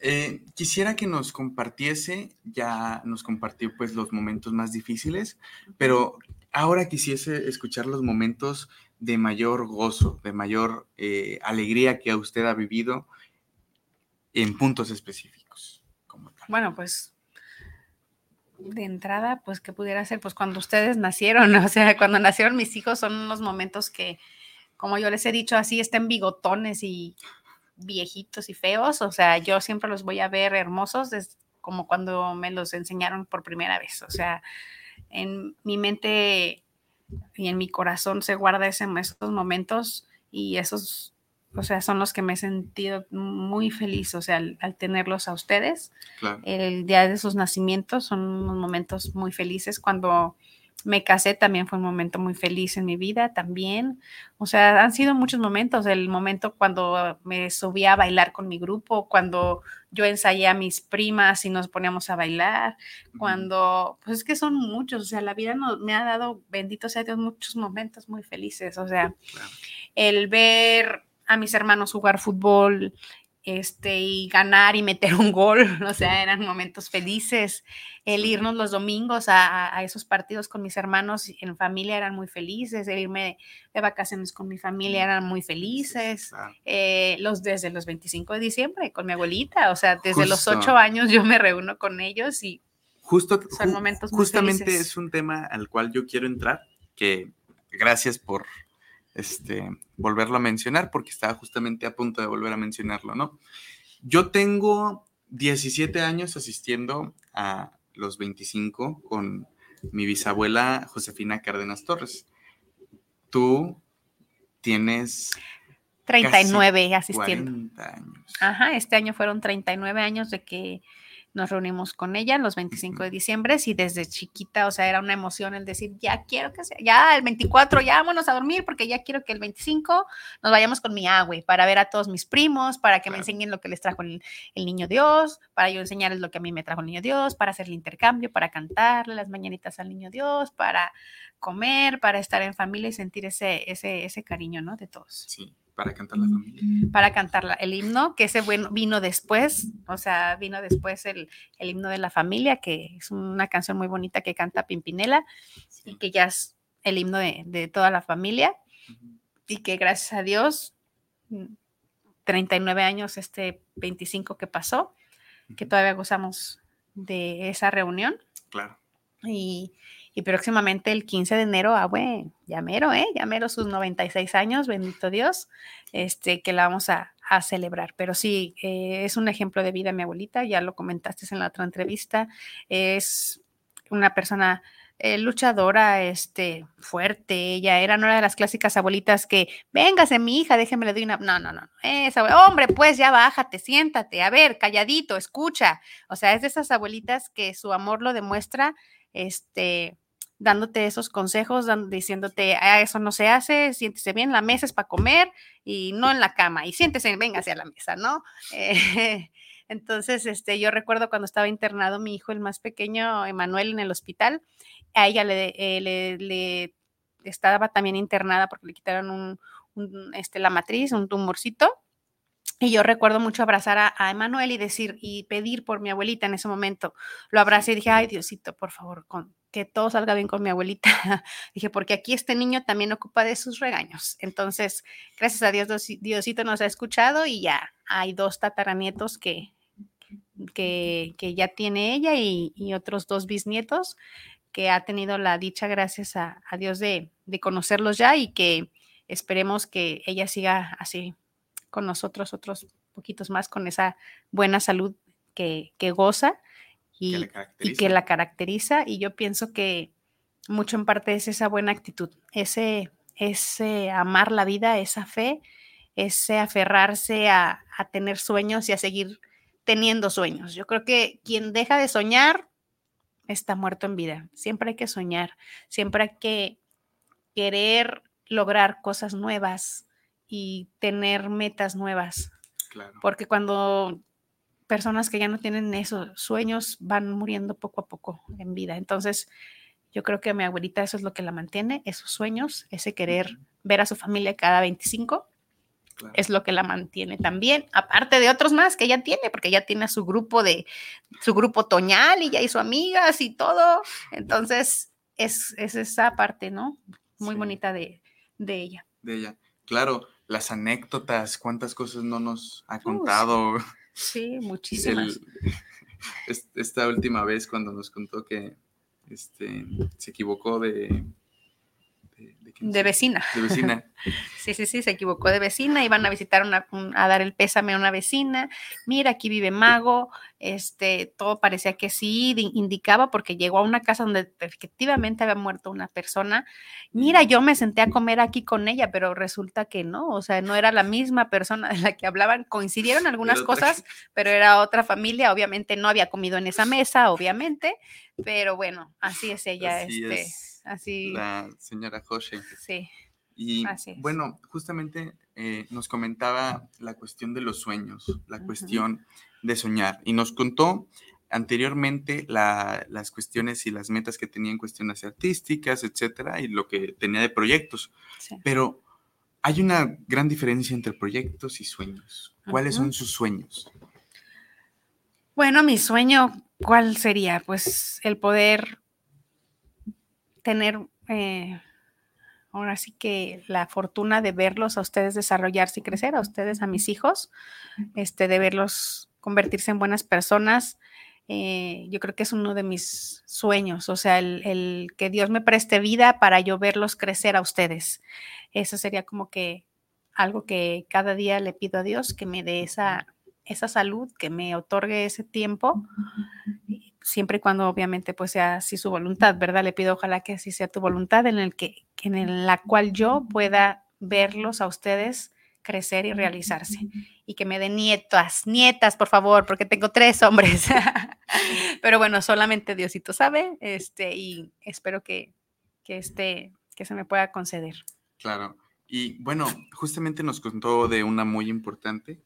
eh, quisiera que nos compartiese, ya nos compartió pues los momentos más difíciles, pero ahora quisiese escuchar los momentos de mayor gozo, de mayor eh, alegría que usted ha vivido en puntos específicos. Bueno, pues de entrada, pues que pudiera ser, pues cuando ustedes nacieron, o sea, cuando nacieron mis hijos son unos momentos que, como yo les he dicho, así estén bigotones y viejitos y feos, o sea, yo siempre los voy a ver hermosos, es como cuando me los enseñaron por primera vez, o sea, en mi mente y en mi corazón se guarda ese, esos momentos y esos o sea, son los que me he sentido muy feliz, o sea, al, tenerlos a ustedes. El día de sus nacimientos son unos momentos muy felices cuando me casé también fue un momento muy feliz en mi vida también. O sea, han sido muchos momentos. El momento cuando me subí a bailar con mi grupo, cuando yo ensayé a mis primas y nos poníamos a bailar, cuando, pues es que son muchos. O sea, la vida me ha dado, bendito sea Dios, muchos momentos muy felices. O sea, el ver a mis hermanos jugar fútbol, este, y ganar y meter un gol, o sea, eran momentos felices. El irnos los domingos a, esos partidos con mis hermanos en familia eran muy felices, el irme de vacaciones con mi familia eran muy felices. Eh, los desde los 25 de diciembre con mi abuelita, o sea, desde los 8 años yo me reúno con ellos y justo, son momentos justamente es un tema al cual yo quiero entrar, que gracias por este, volverlo a mencionar porque estaba justamente a punto de volver a mencionarlo, ¿no? Yo tengo 17 años asistiendo a los 25 con mi bisabuela Josefina Cárdenas Torres. Tú tienes 39 asistiendo. Ajá, este año fueron 39 años de que nos reunimos con ella los 25 de diciembre y desde chiquita, o sea, era una emoción el decir, ya quiero que sea, ya el 24, ya vámonos a dormir porque ya quiero que el 25 nos vayamos con mi agua para ver a todos mis primos, para que me enseñen lo que les trajo el, niño Dios, para yo enseñarles lo que a mí me trajo el niño Dios, para hacer el intercambio, para cantarle las mañanitas al niño Dios, para comer, para estar en familia y sentir ese, ese, ese cariño, ¿no? De todos. Sí. Para cantar la familia. Para cantar el himno, que ese bueno, vino después, o sea, vino después el, himno de la familia, que es una canción muy bonita que canta Pimpinela y que ya es el himno de, toda la familia y que gracias a Dios, 39 años, este 25 que pasó, que todavía gozamos de esa reunión. Claro. Y, y próximamente el 15 de enero, ah, bueno, ya mero, ¿eh? Ya mero sus 96 años, bendito Dios, este, que la vamos a, celebrar. Pero sí, eh, es un ejemplo de vida mi abuelita, ya lo comentaste en la otra entrevista, es una persona eh, luchadora, este, fuerte, ella era, era de las clásicas abuelitas que, véngase mi hija, déjeme le doy una, no, no, no, esa, hombre, pues ya bájate, siéntate, a ver, calladito, escucha, o sea, es de esas abuelitas que su amor lo demuestra, este, dándote esos consejos, diciéndote, ah, eso no se hace, siéntese bien, la mesa es para comer y no en la cama, y siéntese, véngase a la mesa, ¿no? Eh, entonces, este, yo recuerdo cuando estaba internado mi hijo, el más pequeño, Emanuel, en el hospital, a ella le, eh, le, estaba también internada porque le quitaron un, este, la matriz, un tumorcito, y yo recuerdo mucho abrazar a, a Emanuel y decir y pedir por mi abuelita en ese momento. Lo abracé y dije, ay Diosito, por favor, con, que todo salga bien con mi abuelita. Dije, porque aquí este niño también ocupa de sus regaños. Entonces, gracias a Dios, Diosito nos ha escuchado y ya hay dos tataranietos que, que, ya tiene ella y, otros dos bisnietos que ha tenido la dicha, gracias a, Dios, de, conocerlos ya y que esperemos que ella siga así con nosotros otros poquitos más, con esa buena salud que, que goza y que, la caracteriza. Y yo pienso que mucho en parte es esa buena actitud, ese, ese amar la vida, esa fe, ese aferrarse a, tener sueños y a seguir teniendo sueños. Yo creo que quien deja de soñar está muerto en vida. Siempre hay que soñar, siempre hay que querer lograr cosas nuevas y tener metas nuevas. Porque cuando personas que ya no tienen esos sueños van muriendo poco a poco en vida. Entonces, yo creo que a mi abuelita eso es lo que la mantiene, esos sueños, ese querer ver a su familia cada 25. Es lo que la mantiene también, aparte de otros más que ella tiene, porque ella tiene su grupo de su grupo toñal y ya hizo amigas y todo. Entonces, es, esa parte, ¿no? Muy bonita de, ella. De ella. Claro, las anécdotas, cuántas cosas no nos ha contado. Sí, muchísimas. esta última vez cuando nos contó que este, se equivocó de, de vecina. De vecina. Sí, sí, sí, se equivocó de vecina, iban a visitar una, a dar el pésame a una vecina. Mira, aquí vive Mago. Este, todo parecía que sí indicaba porque llegó a una casa donde efectivamente había muerto una persona. Mira, yo me senté a comer aquí con ella, pero resulta que no, o sea, no era la misma persona de la que hablaban. Coincidieron algunas cosas, pero era otra familia. Obviamente no había comido en esa mesa, obviamente, pero bueno, así es ella. este, así. La señora José. Sí. Y Así bueno, justamente eh, nos comentaba la cuestión de los sueños, la cuestión de soñar. Y nos contó anteriormente la- las cuestiones y las metas que tenía en cuestiones artísticas, etcétera, y lo que tenía de proyectos. sí. Pero hay una gran diferencia entre proyectos y sueños. ¿Cuáles son sus sueños? Bueno, mi sueño, ¿cuál sería? Pues el poder tener, eh, ahora sí que la fortuna de verlos a ustedes desarrollarse y crecer, a ustedes, a mis hijos, este, de verlos convertirse en buenas personas. eh, yo creo que es uno de mis sueños, o sea, el, el que Dios me preste vida para yo verlos crecer a ustedes. Eso sería como que algo que cada día le pido a Dios, que me dé esa, esa salud, que me otorgue ese tiempo, siempre y cuando obviamente pues sea así su voluntad, ¿verdad? Le pido ojalá que así sea tu voluntad en el que en el- la cual yo pueda verlos a ustedes crecer y realizarse y que me den nietas, nietas, por favor, porque tengo tres hombres. Pero bueno, solamente Diosito sabe, este y espero que que este que se me pueda conceder. Claro. Y bueno, justamente nos contó de una muy importante,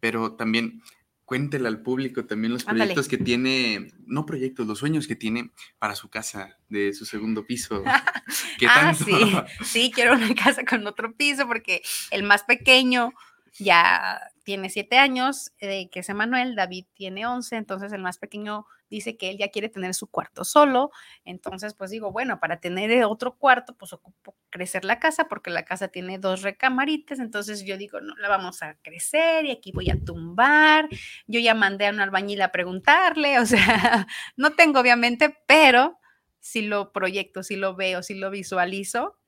pero también cuéntele al público también los Ándale. proyectos que tiene, no proyectos, los sueños que tiene para su casa de su segundo piso. ¿Qué Ah, tanto? sí, sí, quiero una casa con otro piso porque el más pequeño ya tiene siete años, eh, que es Emanuel, David tiene once, entonces el más pequeño dice que él ya quiere tener su cuarto solo, entonces pues digo, bueno, para tener eh, otro cuarto, pues ocupo crecer la casa porque la casa tiene dos recamaritas, entonces yo digo, no, la vamos a crecer y aquí voy a tumbar, yo ya mandé a un albañil a preguntarle, o sea, no tengo obviamente, pero si lo proyecto, si lo veo, si lo visualizo.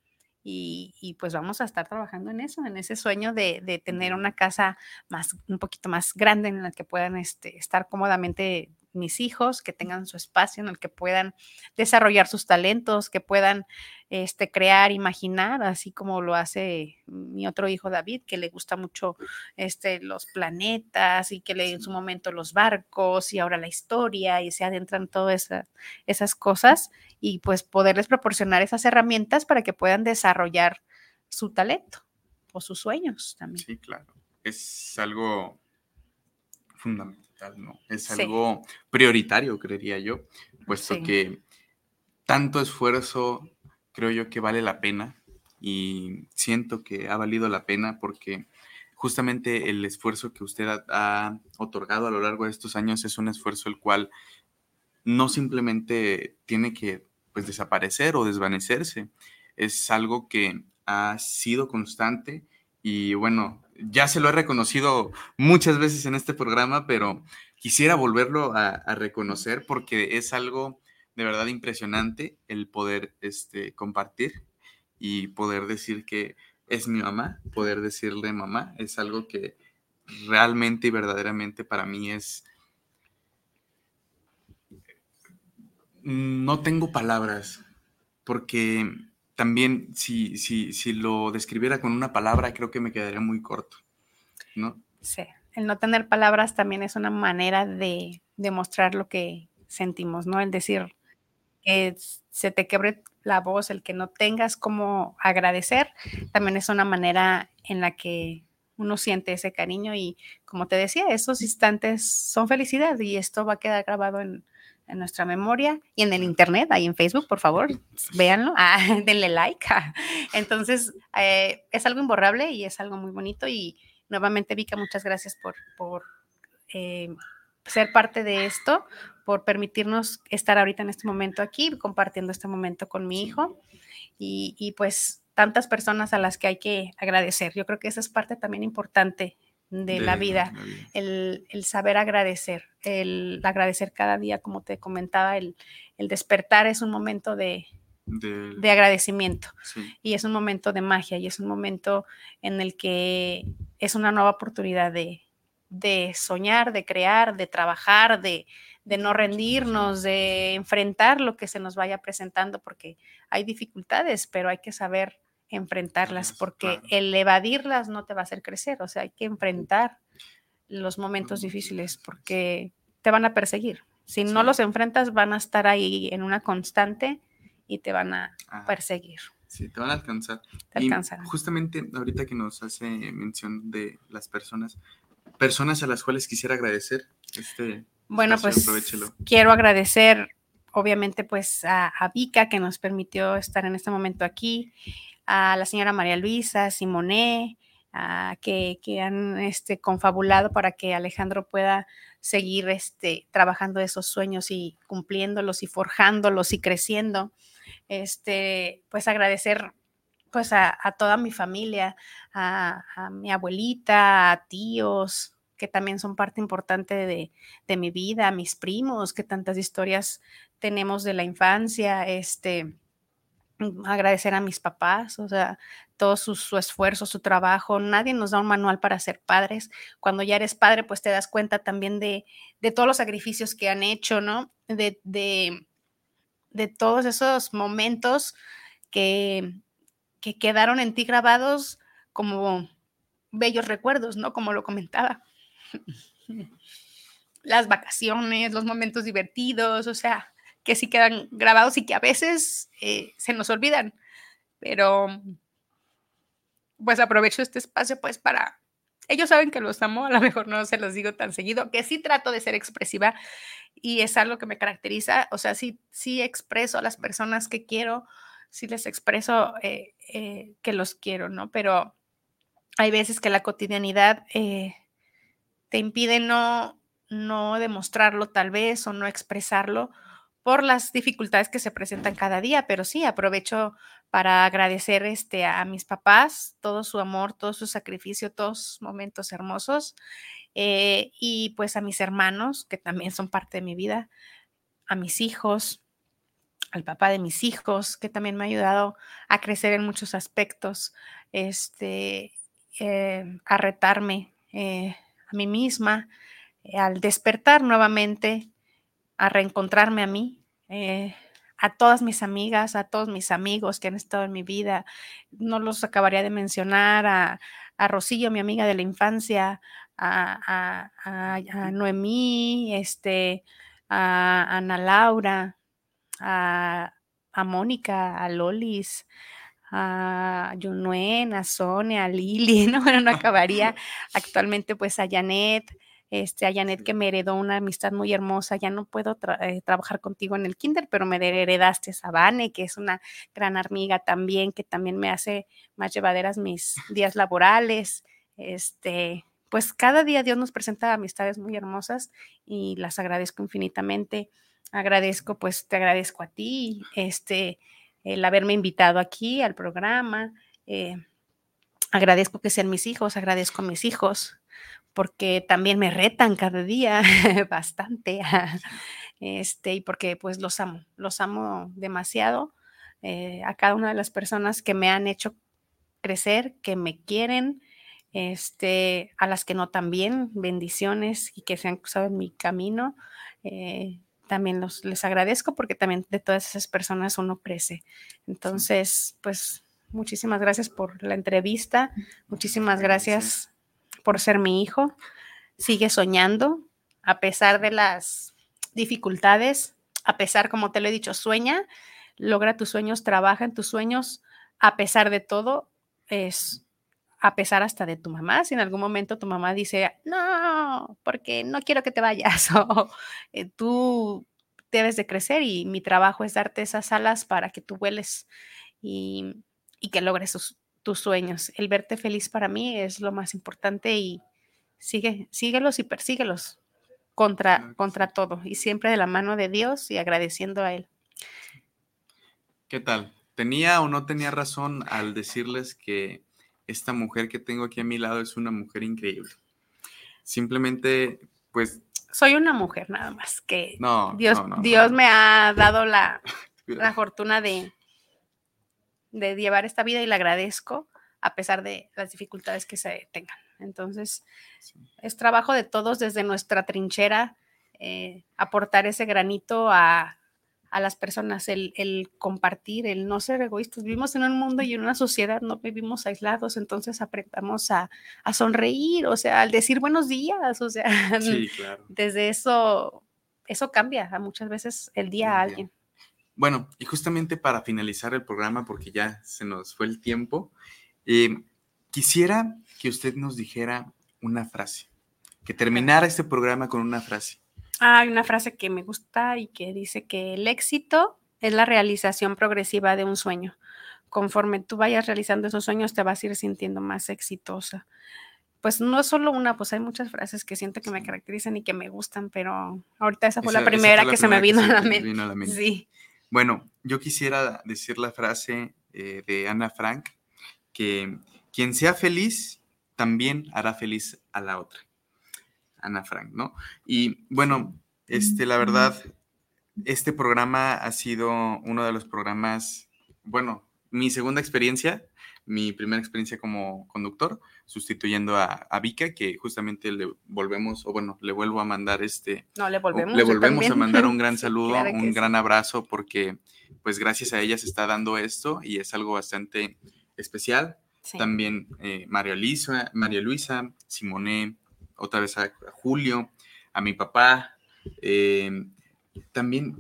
Y, y pues vamos a estar trabajando en eso, en ese sueño de, de tener una casa más, un poquito más grande en la que puedan este, estar cómodamente mis hijos, que tengan su espacio en el que puedan desarrollar sus talentos, que puedan este, crear, imaginar, así como lo hace mi otro hijo David, que le gusta mucho este, los planetas y que le en su momento los barcos y ahora la historia y se adentran todas esas, esas cosas y pues poderles proporcionar esas herramientas para que puedan desarrollar su talento o sus sueños también. Sí, claro. Es algo fundamental, ¿no? Es Sí. algo prioritario, creería yo, puesto Sí. que tanto esfuerzo creo yo que vale la pena y siento que ha valido la pena porque justamente el esfuerzo que usted ha, ha otorgado a lo largo de estos años es un esfuerzo el cual no simplemente tiene que pues desaparecer o desvanecerse, es algo que ha sido constante y bueno, ya se lo he reconocido muchas veces en este programa, pero quisiera volverlo a, reconocer porque es algo de verdad impresionante el poder este, compartir y poder decir que es mi mamá, poder decirle mamá, es algo que realmente y verdaderamente para mí es... No tengo palabras, porque también si, si, si lo describiera con una palabra, creo que me quedaría muy corto, ¿no? Sí, el no tener palabras también es una manera de demostrar lo que sentimos, ¿no? El decir que se te quebre la voz, el que no tengas como agradecer, también es una manera en la que uno siente ese cariño y como te decía, esos instantes son felicidad y esto va a quedar grabado en, en nuestra memoria y en el internet, ahí en Facebook, por favor, véanlo, ah, denle like. Entonces, eh, es algo imborrable y es algo muy bonito y nuevamente, Vika, muchas gracias por, por eh, ser parte de esto, por permitirnos estar ahorita en este momento aquí, compartiendo este momento con mi hijo. Y, y pues tantas personas a las que hay que agradecer. Yo creo que esa es parte también importante de, la vida, la vida. el, el saber agradecer, el agradecer cada día, como te comentaba, el, el despertar es un momento de, De- de agradecimiento sí, y es un momento de magia y es un momento en el que es una nueva oportunidad de, de soñar, de crear, de trabajar, de, de no rendirnos, de enfrentar lo que se nos vaya presentando, porque hay dificultades, pero hay que saber enfrentarlas, porque el evadirlas no te va a hacer crecer, o sea, hay que enfrentar los momentos difíciles porque te van a perseguir. Si no Sí. los enfrentas, van a estar ahí en una constante y te van a Ah, perseguir, sí, te van a alcanzar. te Y alcanzarán. justamente ahorita que nos hace mención de las personas, personas a las cuales quisiera agradecer este Bueno, espacio, pues quiero agradecer, obviamente, pues a, a Vika que nos permitió estar en este momento aquí, a la señora María Luisa, Simoné, a que, que han este, confabulado para que Alejandro pueda seguir este, trabajando esos sueños y cumpliéndolos y forjándolos y creciendo. Este, pues agradecer pues a, toda mi familia, a, mi abuelita, a tíos, que también son parte importante de, de mi vida, a mis primos, que tantas historias tenemos de la infancia, este, agradecer a mis papás, o sea, todo su, su esfuerzo, su trabajo. Nadie nos da un manual para ser padres. Cuando ya eres padre, pues te das cuenta también de, de todos los sacrificios que han hecho, ¿no? De, de, de todos esos momentos que, que quedaron en ti grabados como bellos recuerdos, ¿no? Como lo comentaba las vacaciones, los momentos divertidos, o sea, que sí quedan grabados y que a veces eh, se nos olvidan. Pero pues aprovecho este espacio pues para... Ellos saben que los amo, a lo mejor no se los digo tan seguido, que sí trato de ser expresiva y es algo que me caracteriza, o sea, sí, sí expreso a las personas que quiero, sí les expreso eh, eh, que los quiero, ¿no? Pero hay veces que la cotidianidad te impide no, no demostrarlo tal vez o no expresarlo por las dificultades que se presentan cada día, pero sí aprovecho para agradecer este, a mis papás todo su amor, todo su sacrificio, todos sus momentos hermosos eh, y pues a mis hermanos que también son parte de mi vida, a mis hijos, al papá de mis hijos que también me ha ayudado a crecer en muchos aspectos, este, eh, a retarme eh, a mí misma, al despertar nuevamente, a reencontrarme a mí, eh, a todas mis amigas, a todos mis amigos que han estado en mi vida. No los acabaría de mencionar, a, a Rosillo, mi amiga de la infancia, a, a- Noemí, este, a Ana Laura, a, a Mónica, a Lolis, a Yunuen, a Sonia, a Lili, no, bueno, no acabaría. Actualmente, pues a Janet, este, a Janet que me heredó una amistad muy hermosa. Ya no puedo tra- eh, trabajar contigo en el kinder, pero me heredaste a Vane, que es una gran amiga también, que también me hace más llevaderas mis días laborales. Este, pues cada día Dios nos presenta amistades muy hermosas y las agradezco infinitamente. Agradezco, pues te agradezco a ti, este, el haberme invitado aquí al programa. eh, agradezco que sean mis hijos, agradezco a mis hijos, porque también me retan cada día bastante. Este, y porque pues los amo, los amo demasiado. eh, a cada una de las personas que me han hecho crecer, que me quieren, este, a las que no también, bendiciones y que se han cruzado en mi camino. eh, también los, les agradezco porque también de todas esas personas uno crece. Entonces, pues muchísimas gracias por la entrevista, muchísimas gracias por ser mi hijo. Sigue soñando a pesar de las dificultades, a pesar, como te lo he dicho, sueña, logra tus sueños, trabaja en tus sueños, a pesar de todo, es a pesar hasta de tu mamá, si en algún momento tu mamá dice, no, porque no quiero que te vayas, o eh, tú debes de crecer y mi trabajo es darte esas alas para que tú vueles y, y que logres sus- tus sueños. El verte feliz para mí es lo más importante y sigue, síguelos y persíguelos contra, contra todo y siempre de la mano de Dios y agradeciendo a Él. ¿Qué tal? ¿Tenía o no tenía razón al decirles que esta mujer que tengo aquí a mi lado es una mujer increíble? Simplemente, pues, Soy una mujer nada más que no. Dios, no, Dios me ha dado la, la fortuna de, de llevar esta vida y le agradezco a pesar de las dificultades que se tengan. Entonces, sí. es trabajo de todos desde nuestra trinchera eh, aportar ese granito a, a las personas, el, el compartir, el no ser egoístas. Vivimos en un mundo y en una sociedad, no vivimos aislados, entonces aprendamos a, a sonreír, o sea, al decir buenos días, o sea, Sí, claro. desde eso, eso cambia a muchas veces el día a día. Bueno, y justamente para finalizar el programa, porque ya se nos fue el tiempo, eh, quisiera que usted nos dijera una frase, que terminara este programa con una frase. Hay una frase que me gusta y que dice que el éxito es la realización progresiva de un sueño. Conforme tú vayas realizando esos sueños, te vas a ir sintiendo más exitosa. Pues no es solo una, pues hay muchas frases que siento que me caracterizan y que me gustan, pero ahorita esa fue la primera que se me vino, a la, mente. Sí. Bueno, yo quisiera decir la frase eh, de Ana Frank, que quien sea feliz también hará feliz a la otra. Ana Frank, ¿no? Y bueno, este, la verdad, este programa ha sido uno de los programas, bueno, mi segunda experiencia, mi primera experiencia como conductor, sustituyendo a, a Vika, que justamente le volvemos, o bueno, le vuelvo a mandar este... No, le volvemos. Le volvemos a mandar un gran saludo, un gran abrazo, porque pues gracias a ella se está dando esto y es algo bastante especial. También eh, María, Luisa, María Luisa, Simone, otra vez a, Julio, a mi papá. Eh, también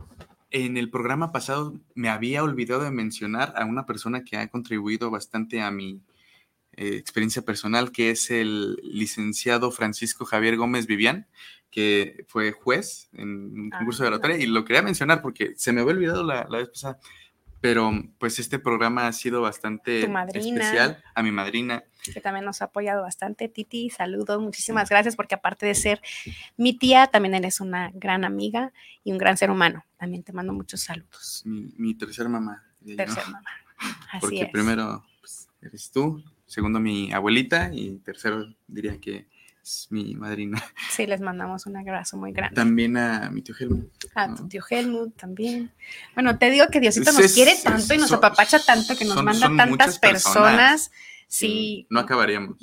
en el programa pasado me había olvidado de mencionar a una persona que ha contribuido bastante a mi eh, experiencia personal, que es el licenciado Francisco Javier Gómez Vivian, que fue juez en un ah, concurso de oratoria, y lo quería mencionar porque se me había olvidado la, la vez pasada. Pero pues este programa ha sido bastante especial. A mi madrina. Que también nos ha apoyado bastante. Titi, saludos, muchísimas gracias porque aparte de ser mi tía, también eres una gran amiga y un gran ser humano. También te mando muchos saludos. Mi, mi tercera mamá. Tercera mamá. Así porque primero pues, eres tú, segundo mi abuelita y tercero diría que mi madrina. Sí, les mandamos un abrazo muy grande. También a mi tío Helmut. A tu tío Helmut también. Bueno, te digo que Diosito nos quiere tanto y nos apapacha tanto que nos manda tantas personas. Sí. No acabaríamos.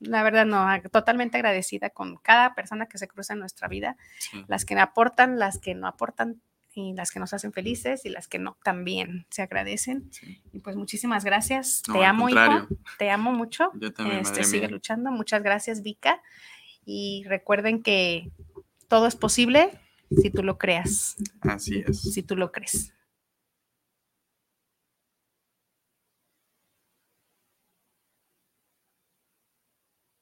la verdad, no, totalmente agradecida con cada persona que se cruza en nuestra vida, las que aportan, las que no aportan y las que nos hacen felices y las que no también se agradecen. Y pues muchísimas gracias. te amo, hijo. Te amo mucho. Yo también. Este, sigue luchando. Muchas gracias, Vika. Y recuerden que todo es posible si tú lo creas. Así es. Si tú lo crees.